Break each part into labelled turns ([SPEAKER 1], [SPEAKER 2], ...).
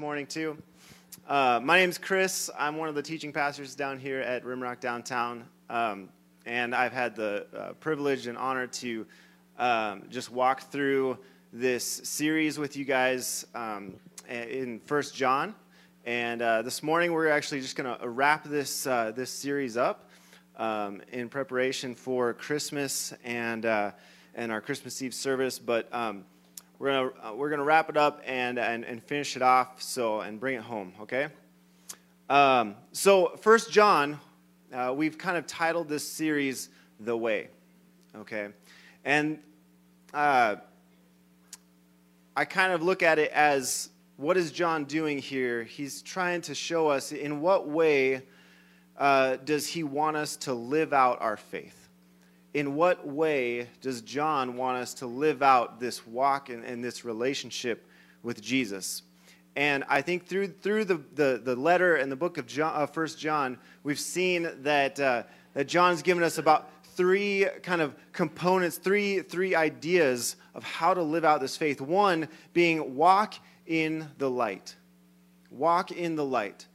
[SPEAKER 1] morning too. Uh, my name's Chris. I'm one of the teaching pastors down here at Rimrock Downtown, um, and I've had the uh, privilege and honor to um, just walk through this series with you guys um, in First John. And uh, this morning we're actually just going to wrap this uh, this series up um, in preparation for Christmas and uh, and our Christmas Eve service, but. We're gonna uh, we're gonna wrap it up and, and and finish it off. So and bring it home. Okay. Um, so First John, uh, we've kind of titled this series "The Way." Okay, and uh, I kind of look at it as what is John doing here? He's trying to show us in what way uh, does he want us to live out our faith in what way does John want us to live out this walk and, and this relationship with Jesus? And I think through, through the, the, the letter and the book of John, uh, 1 John, we've seen that, uh, that John's given us about three kind of components, three, three ideas of how to live out this faith. One being walk in the light. Walk in the light.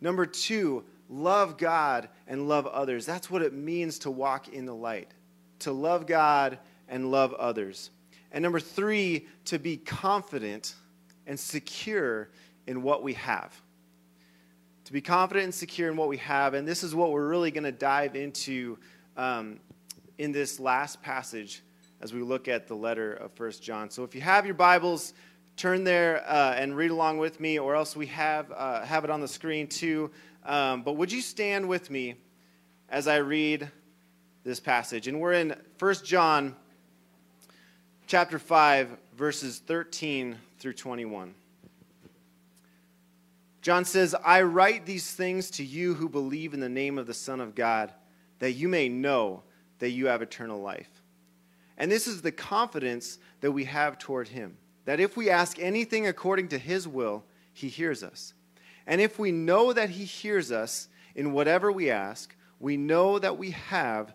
[SPEAKER 1] Number two, love God and love others. That's what it means to walk in the light to love God and love others. And number three, to be confident and secure in what we have. To be confident and secure in what we have. And this is what we're really going to dive into um, in this last passage as we look at the letter of First John. So if you have your Bibles, turn there uh, and read along with me, or else we have, uh, have it on the screen too. Um, but would you stand with me as I read this passage. And we're in 1 John chapter 5 verses 13 through 21. John says, "I write these things to you who believe in the name of the Son of God, that you may know that you have eternal life." And this is the confidence that we have toward him, that if we ask anything according to his will, he hears us. And if we know that he hears us in whatever we ask, we know that we have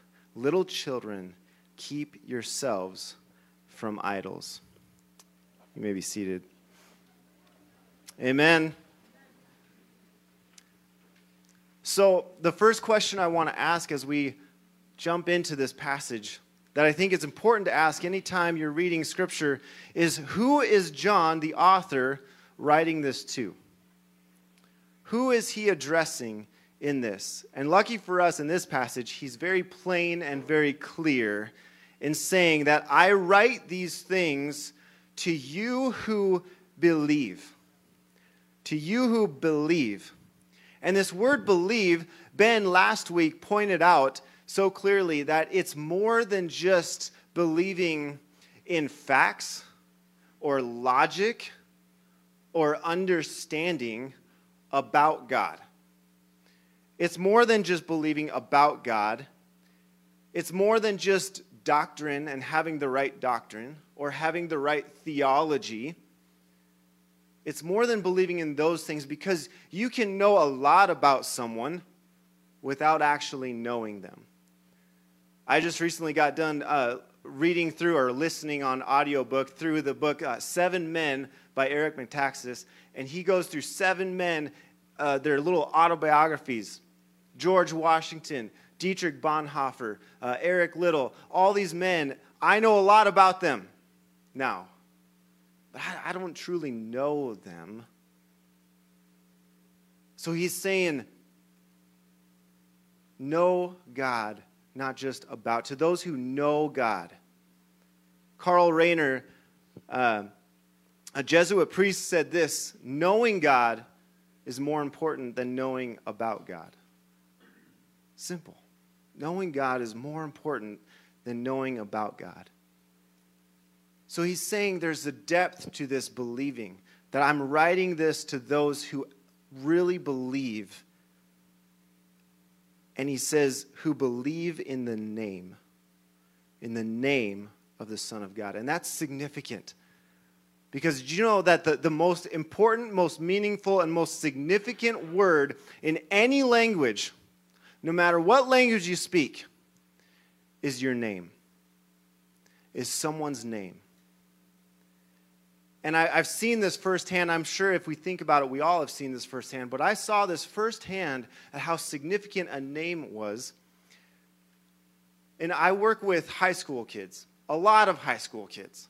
[SPEAKER 1] Little children, keep yourselves from idols. You may be seated. Amen. So, the first question I want to ask as we jump into this passage that I think it's important to ask anytime you're reading scripture is who is John, the author, writing this to? Who is he addressing in this. And lucky for us in this passage, he's very plain and very clear in saying that I write these things to you who believe. To you who believe. And this word believe, Ben last week pointed out so clearly that it's more than just believing in facts or logic or understanding about God. It's more than just believing about God, it's more than just doctrine and having the right doctrine or having the right theology. It's more than believing in those things because you can know a lot about someone without actually knowing them. I just recently got done uh, reading through or listening on audiobook through the book uh, Seven Men by Eric Metaxas, and he goes through seven men, uh, their little autobiographies George Washington, Dietrich Bonhoeffer, uh, Eric Liddell, all these men, I know a lot about them now, but I, I don't truly know them. So he's saying, know God, not just about. To those who know God. Karl Rahner, uh, a Jesuit priest, said this knowing God is more important than knowing about God. Simple. Knowing God is more important than knowing about God. So he's saying there's a depth to this believing, that I'm writing this to those who really believe. And he says, who believe in the name, in the name of the Son of God. And that's significant. Because you know that the, the most important, most meaningful, and most significant word in any language, no matter what language you speak, is your name, is someone's name. And I, have seen this firsthand. I'm sure if we think about it, we all have seen this firsthand. But I saw this firsthand at how significant a name was. And I work with high school kids, a lot of high school kids.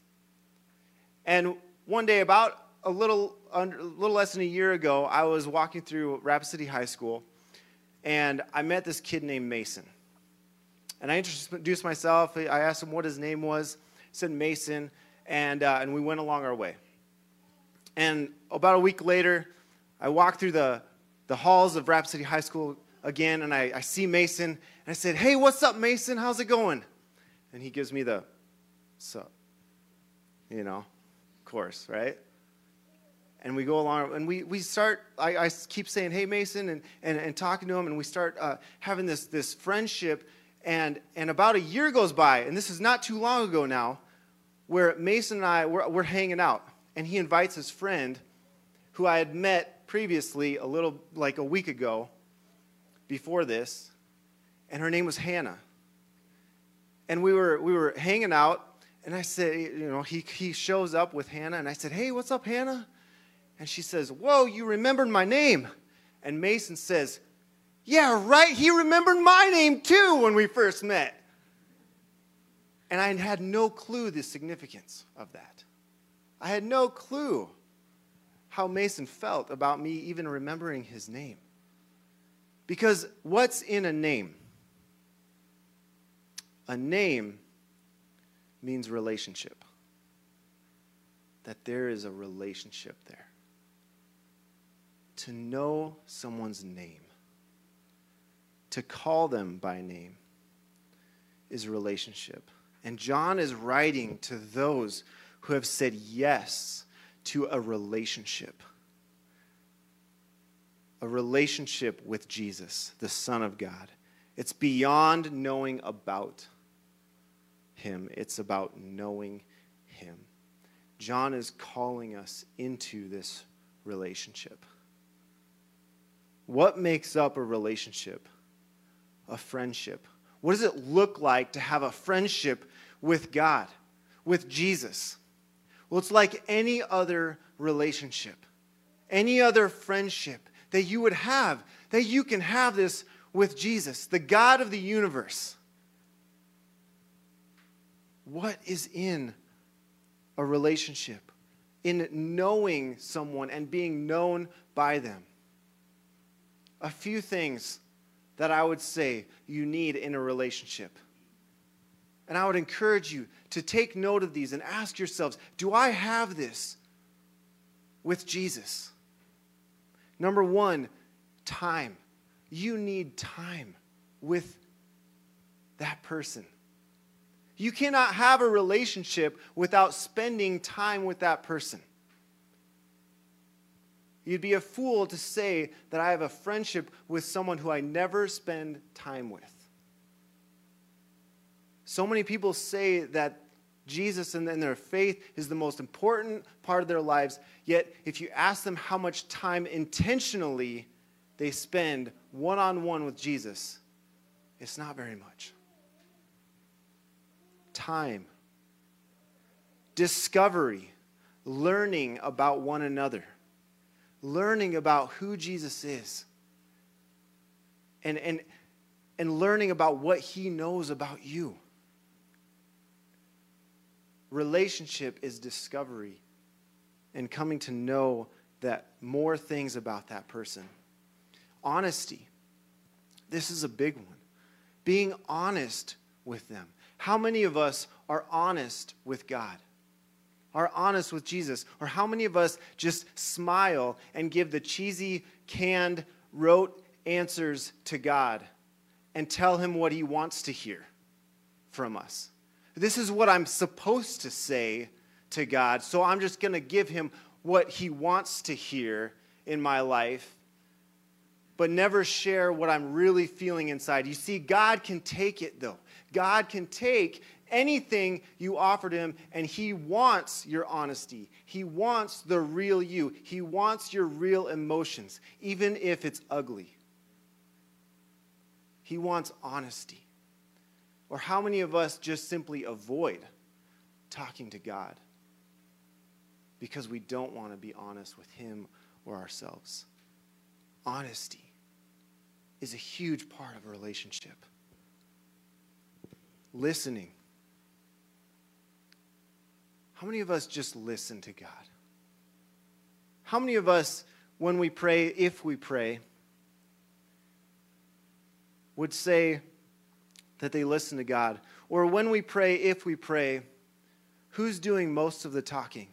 [SPEAKER 1] And one day, about a little, under, a little less than a year ago, I was walking through Rapid City High School, and I met this kid named Mason. And I introduced myself. I asked him what his name was. He said Mason and, uh, and we went along our way. And about a week later, I walked through the, the halls of Rapid City High School again, and I, I see Mason, and I said, Hey, what's up, Mason? How's it going? And he gives me the, so, you know, of course, right? And we go along and we, we start I, I keep saying hey mason and, and, and talking to him and we start uh, having this, this friendship and, and about a year goes by and this is not too long ago now where Mason and I, we're, we're hanging out, and he invites his friend, who I had met previously a little, like a week ago, before this, and her name was Hannah. And we were, we were hanging out, and I said, you know, he, he shows up with Hannah, and I said, hey, what's up, Hannah? And she says, whoa, you remembered my name. And Mason says, yeah, right, he remembered my name too when we first met. And I had no clue the significance of that. I had no clue how Mason felt about me even remembering his name. Because what's in a name? A name means relationship. That there is a relationship there. To know someone's name, to call them by name, is relationship. And John is writing to those who have said yes to a relationship. A relationship with Jesus, the Son of God. It's beyond knowing about Him, it's about knowing Him. John is calling us into this relationship. What makes up a relationship? A friendship. What does it look like to have a friendship with God, with Jesus? Well, it's like any other relationship, any other friendship that you would have, that you can have this with Jesus, the God of the universe. What is in a relationship? In knowing someone and being known by them. A few things that I would say you need in a relationship. And I would encourage you to take note of these and ask yourselves do I have this with Jesus? Number one, time. You need time with that person. You cannot have a relationship without spending time with that person. You'd be a fool to say that I have a friendship with someone who I never spend time with. So many people say that Jesus and their faith is the most important part of their lives, yet, if you ask them how much time intentionally they spend one on one with Jesus, it's not very much. Time, discovery, learning about one another, learning about who Jesus is, and, and, and learning about what he knows about you. Relationship is discovery and coming to know that more things about that person. honesty. This is a big one. Being honest with them. How many of us are honest with God? Are honest with Jesus? Or how many of us just smile and give the cheesy, canned, rote answers to God and tell him what he wants to hear from us? This is what I'm supposed to say to God, so I'm just going to give him what he wants to hear in my life, but never share what I'm really feeling inside. You see, God can take it though. God can take anything you offered him, and he wants your honesty. He wants the real you. He wants your real emotions, even if it's ugly. He wants honesty. Or how many of us just simply avoid talking to God because we don't want to be honest with Him or ourselves? Honesty is a huge part of a relationship. Listening. How many of us just listen to God? How many of us, when we pray, if we pray, would say, that they listen to God? Or when we pray, if we pray, who's doing most of the talking?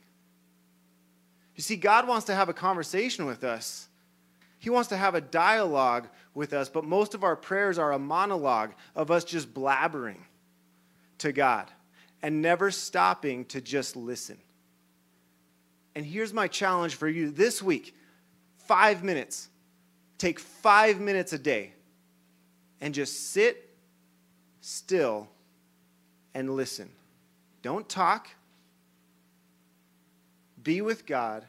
[SPEAKER 1] You see, God wants to have a conversation with us. He wants to have a dialogue with us, but most of our prayers are a monologue of us just blabbering to God and never stopping to just listen. And here's my challenge for you this week five minutes. Take five minutes a day and just sit still and listen. Don't talk. Be with God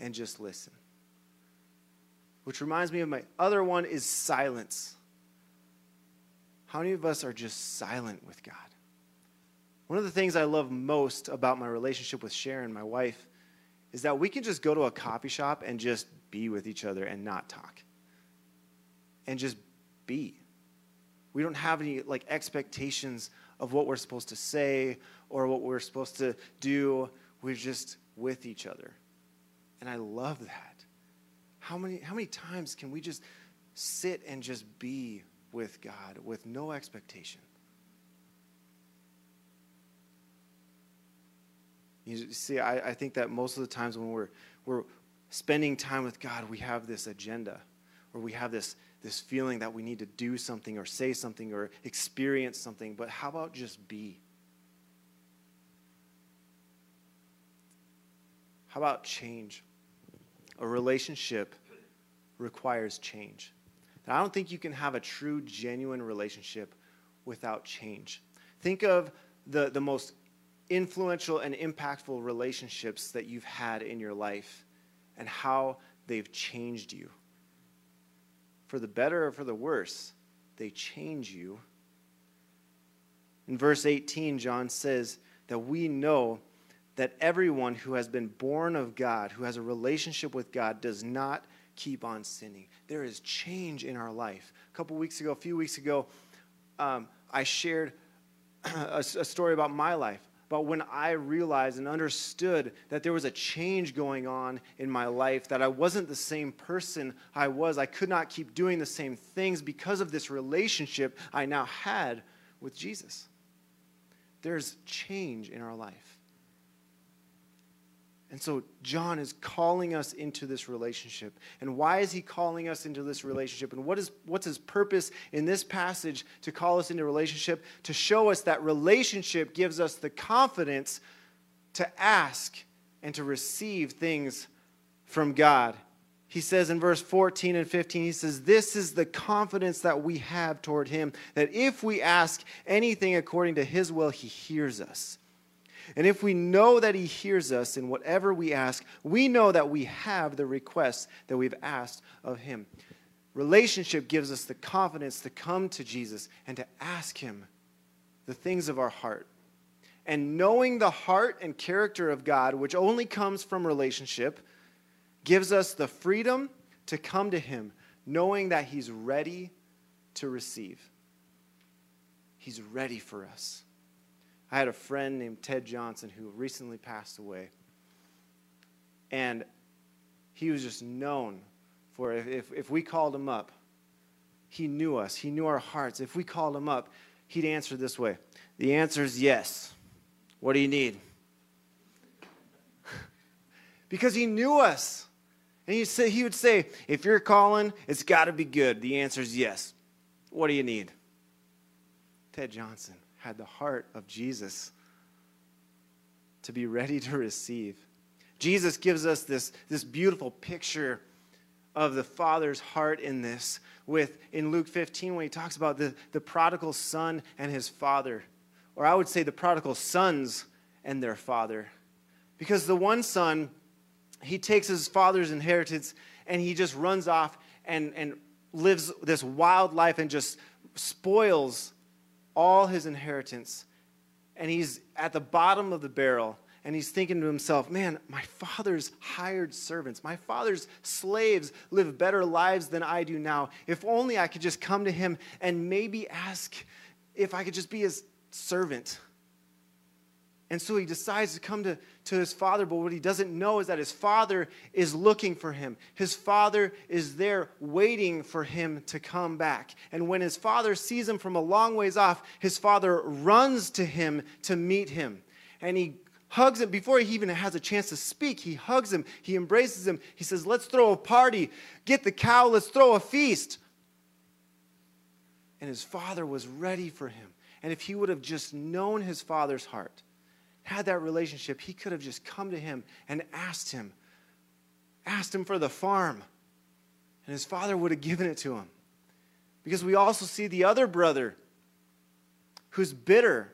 [SPEAKER 1] and just listen. Which reminds me of my other one is silence. How many of us are just silent with God? One of the things I love most about my relationship with Sharon, my wife, is that we can just go to a coffee shop and just be with each other and not talk. And just be. We don't have any like expectations of what we're supposed to say or what we're supposed to do. We're just with each other. And I love that. How many, how many times can we just sit and just be with God with no expectation? You see, I, I think that most of the times when we're, we're spending time with God, we have this agenda or we have this this feeling that we need to do something or say something or experience something, but how about just be? How about change? A relationship requires change. Now, I don't think you can have a true, genuine relationship without change. Think of the, the most influential and impactful relationships that you've had in your life and how they've changed you for the better or for the worse, they change you. In verse 18, John says that we know that everyone who has been born of God, who has a relationship with God, does not keep on sinning. There is change in our life. A couple weeks ago, a few weeks ago, um, I shared a, a story about my life but when I realized and understood that there was a change going on in my life, that I wasn't the same person I was, I could not keep doing the same things because of this relationship I now had with Jesus. There's change in our life. And so John is calling us into this relationship. And why is he calling us into this relationship? And what is, what's his purpose in this passage to call us into relationship? To show us that relationship gives us the confidence to ask and to receive things from God. He says in verse 14 and 15, he says, This is the confidence that we have toward him, that if we ask anything according to his will, he hears us. And if we know that He hears us in whatever we ask, we know that we have the requests that we've asked of Him. Relationship gives us the confidence to come to Jesus and to ask Him the things of our heart. And knowing the heart and character of God, which only comes from relationship, gives us the freedom to come to Him, knowing that He's ready to receive. He's ready for us. I had a friend named Ted Johnson who recently passed away. And he was just known for If, if, if we called him up, he knew us, he knew our hearts. If we called him up, he'd answer this way The answer is yes. What do you need? because he knew us. And he, say, he would say, If you're calling, it's got to be good. The answer is yes. What do you need? Ted Johnson had the heart of Jesus to be ready to receive. Jesus gives us this, this beautiful picture of the Father's heart in this, with in Luke 15 when he talks about the, the prodigal son and his father. Or I would say the prodigal sons and their father. Because the one son, he takes his father's inheritance and he just runs off and, and lives this wild life and just spoils all his inheritance. And he's at the bottom of the barrel and he's thinking to himself, man, my father's hired servants, my father's slaves live better lives than I do now. If only I could just come to him and maybe ask if I could just be his servant. And so he decides to come to, to his father, but what he doesn't know is that his father is looking for him. His father is there waiting for him to come back. And when his father sees him from a long ways off, his father runs to him to meet him. And he hugs him before he even has a chance to speak. He hugs him, he embraces him. He says, Let's throw a party. Get the cow, let's throw a feast. And his father was ready for him. And if he would have just known his father's heart, had that relationship, he could have just come to him and asked him, asked him for the farm. And his father would have given it to him. Because we also see the other brother who's bitter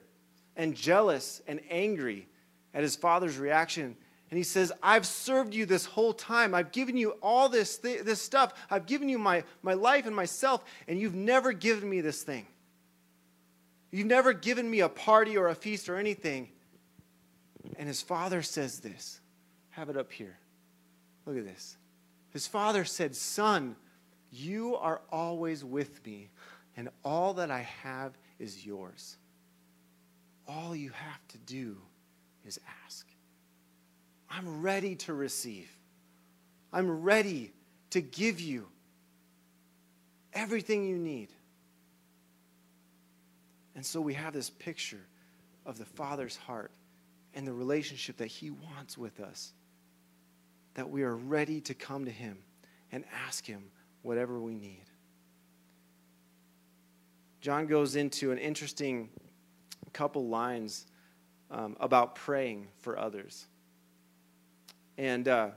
[SPEAKER 1] and jealous and angry at his father's reaction. And he says, I've served you this whole time. I've given you all this, th- this stuff. I've given you my, my life and myself, and you've never given me this thing. You've never given me a party or a feast or anything. And his father says this. Have it up here. Look at this. His father said, Son, you are always with me, and all that I have is yours. All you have to do is ask. I'm ready to receive. I'm ready to give you everything you need. And so we have this picture of the Father's heart and the relationship that He wants with us. That we are ready to come to Him and ask Him whatever we need. John goes into an interesting couple lines um, about praying for others. And uh,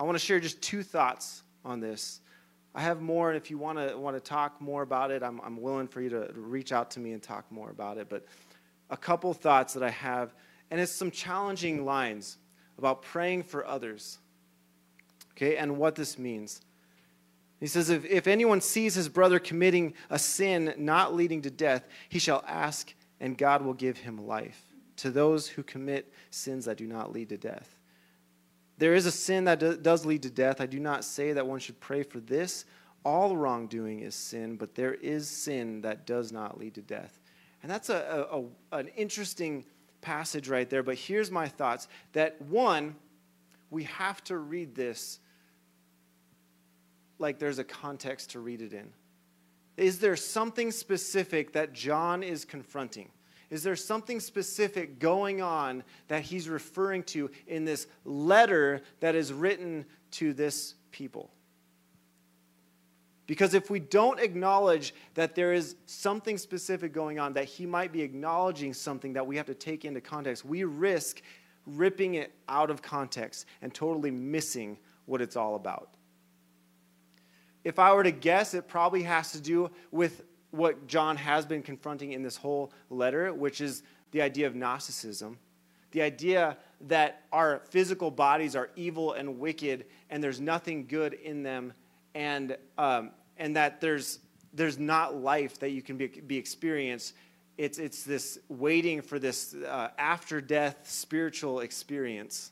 [SPEAKER 1] I want to share just two thoughts on this. I have more, and if you want to want to talk more about it, I'm, I'm willing for you to reach out to me and talk more about it. But a couple thoughts that I have, and it's some challenging lines about praying for others. Okay, and what this means. He says, if, if anyone sees his brother committing a sin not leading to death, he shall ask, and God will give him life to those who commit sins that do not lead to death. There is a sin that do, does lead to death. I do not say that one should pray for this. All wrongdoing is sin, but there is sin that does not lead to death. And that's a, a, a an interesting passage right there. But here's my thoughts that one, we have to read this like there's a context to read it in. Is there something specific that John is confronting? Is there something specific going on that he's referring to in this letter that is written to this people? Because if we don't acknowledge that there is something specific going on, that he might be acknowledging something that we have to take into context, we risk ripping it out of context and totally missing what it's all about. If I were to guess, it probably has to do with what John has been confronting in this whole letter, which is the idea of Gnosticism. The idea that our physical bodies are evil and wicked and there's nothing good in them, and, um, and that there's, there's not life that you can be, be experienced. It's, it's this waiting for this uh, after death spiritual experience.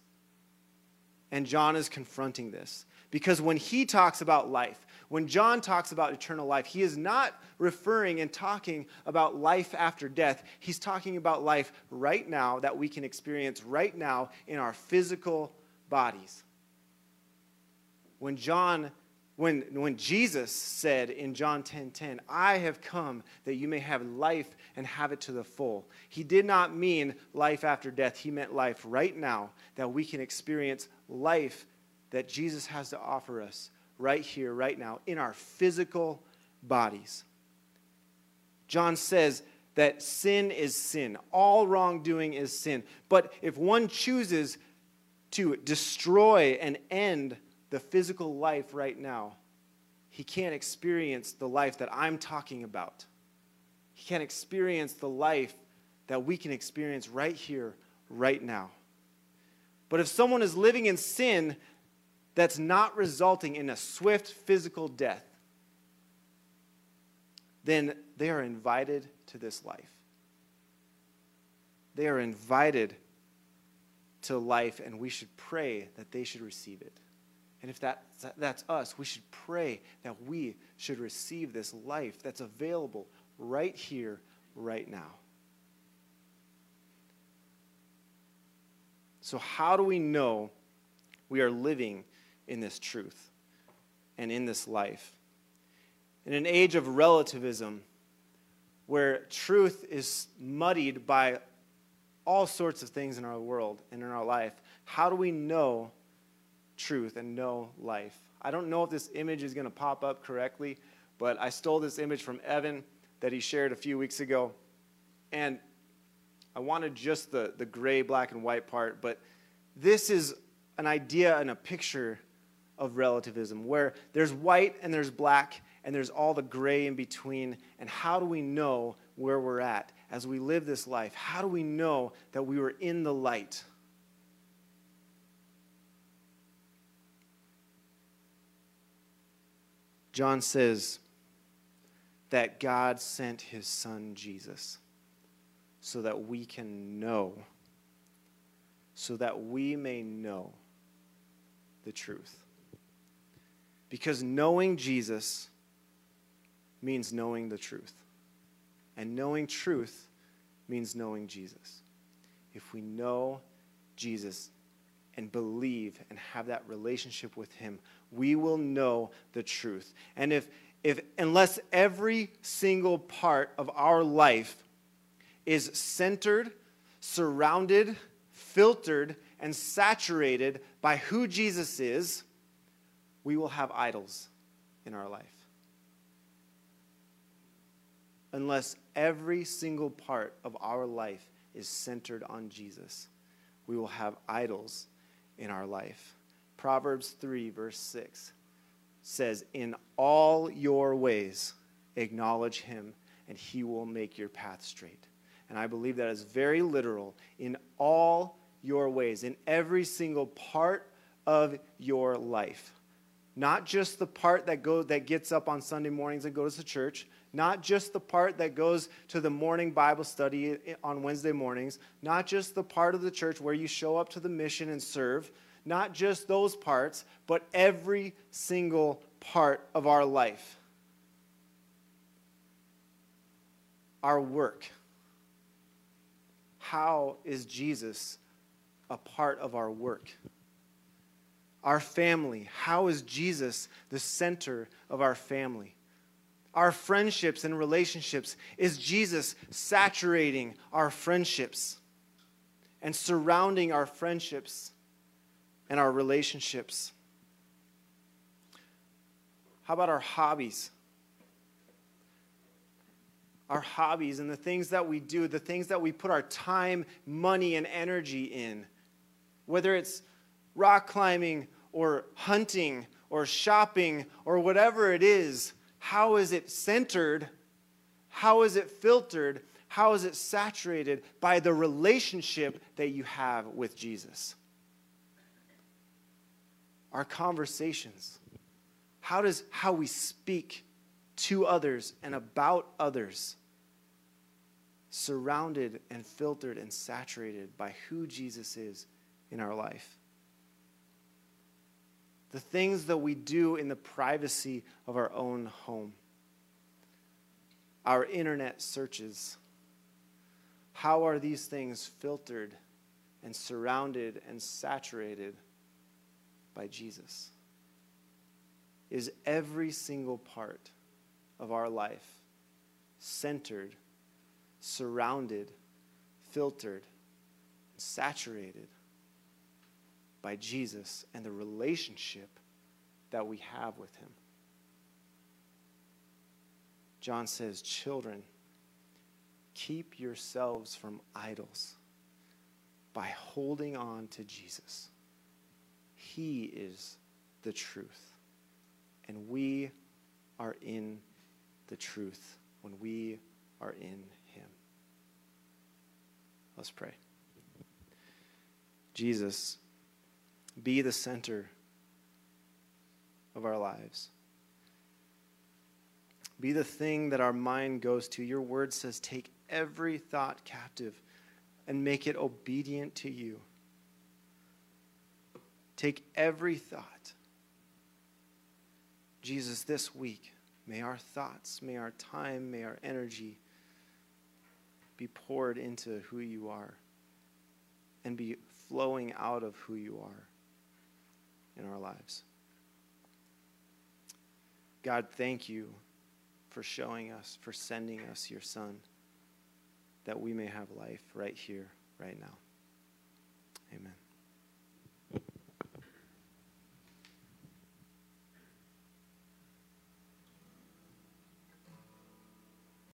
[SPEAKER 1] And John is confronting this. Because when he talks about life, when John talks about eternal life, he is not referring and talking about life after death. He's talking about life right now that we can experience right now in our physical bodies. When John when, when Jesus said in John 10 10, I have come that you may have life and have it to the full, he did not mean life after death. He meant life right now, that we can experience life that Jesus has to offer us right here, right now, in our physical bodies. John says that sin is sin, all wrongdoing is sin. But if one chooses to destroy and end the physical life right now, he can't experience the life that I'm talking about. He can't experience the life that we can experience right here, right now. But if someone is living in sin that's not resulting in a swift physical death, then they are invited to this life. They are invited to life, and we should pray that they should receive it. And if that, that's us, we should pray that we should receive this life that's available right here, right now. So, how do we know we are living in this truth and in this life? In an age of relativism, where truth is muddied by all sorts of things in our world and in our life, how do we know truth and know life. I don't know if this image is going to pop up correctly, but I stole this image from Evan that he shared a few weeks ago. And I wanted just the, the gray, black, and white part, but this is an idea and a picture of relativism where there's white and there's black and there's all the gray in between. And how do we know where we're at as we live this life? How do we know that we were in the light? John says that God sent his son Jesus so that we can know, so that we may know the truth. Because knowing Jesus means knowing the truth. And knowing truth means knowing Jesus. If we know Jesus and believe and have that relationship with him, we will know the truth. And if, if unless every single part of our life is centered, surrounded, filtered, and saturated by who Jesus is, we will have idols in our life. Unless every single part of our life is centered on Jesus, we will have idols in our life. Proverbs 3, verse 6 says, In all your ways acknowledge him, and he will make your path straight. And I believe that is very literal. In all your ways, in every single part of your life. Not just the part that, go, that gets up on Sunday mornings and goes to church, not just the part that goes to the morning Bible study on Wednesday mornings, not just the part of the church where you show up to the mission and serve, not just those parts, but every single part of our life. Our work. How is Jesus a part of our work? Our family. How is Jesus the center of our family? Our friendships and relationships. Is Jesus saturating our friendships and surrounding our friendships and our relationships? How about our hobbies? Our hobbies and the things that we do, the things that we put our time, money, and energy in. Whether it's rock climbing or hunting or shopping or whatever it is, how is it centered? How is it filtered? How is it saturated by the relationship that you have with Jesus? our conversations? How does how we speak to others and about others surrounded and filtered and saturated by who Jesus is in our life? The things that we do in the privacy of our own home, our internet searches. How are these things filtered and surrounded and saturated by Jesus. is every single part of our life centered, surrounded, filtered, saturated by Jesus and the relationship that we have with him. John says, Children, keep yourselves from idols by holding on to Jesus. He is the truth. And we are in the truth when we are in Him. Let's pray. Jesus, be the center of our lives. Be the thing that our mind goes to. Your word says, take every thought captive and make it obedient to you. Take every thought. Jesus, this week, may our thoughts, may our time, may our energy be poured into who you are and be flowing out of who you are in our lives. God, thank you for showing us, for sending us your Son, that we may have life right here, right now. Amen.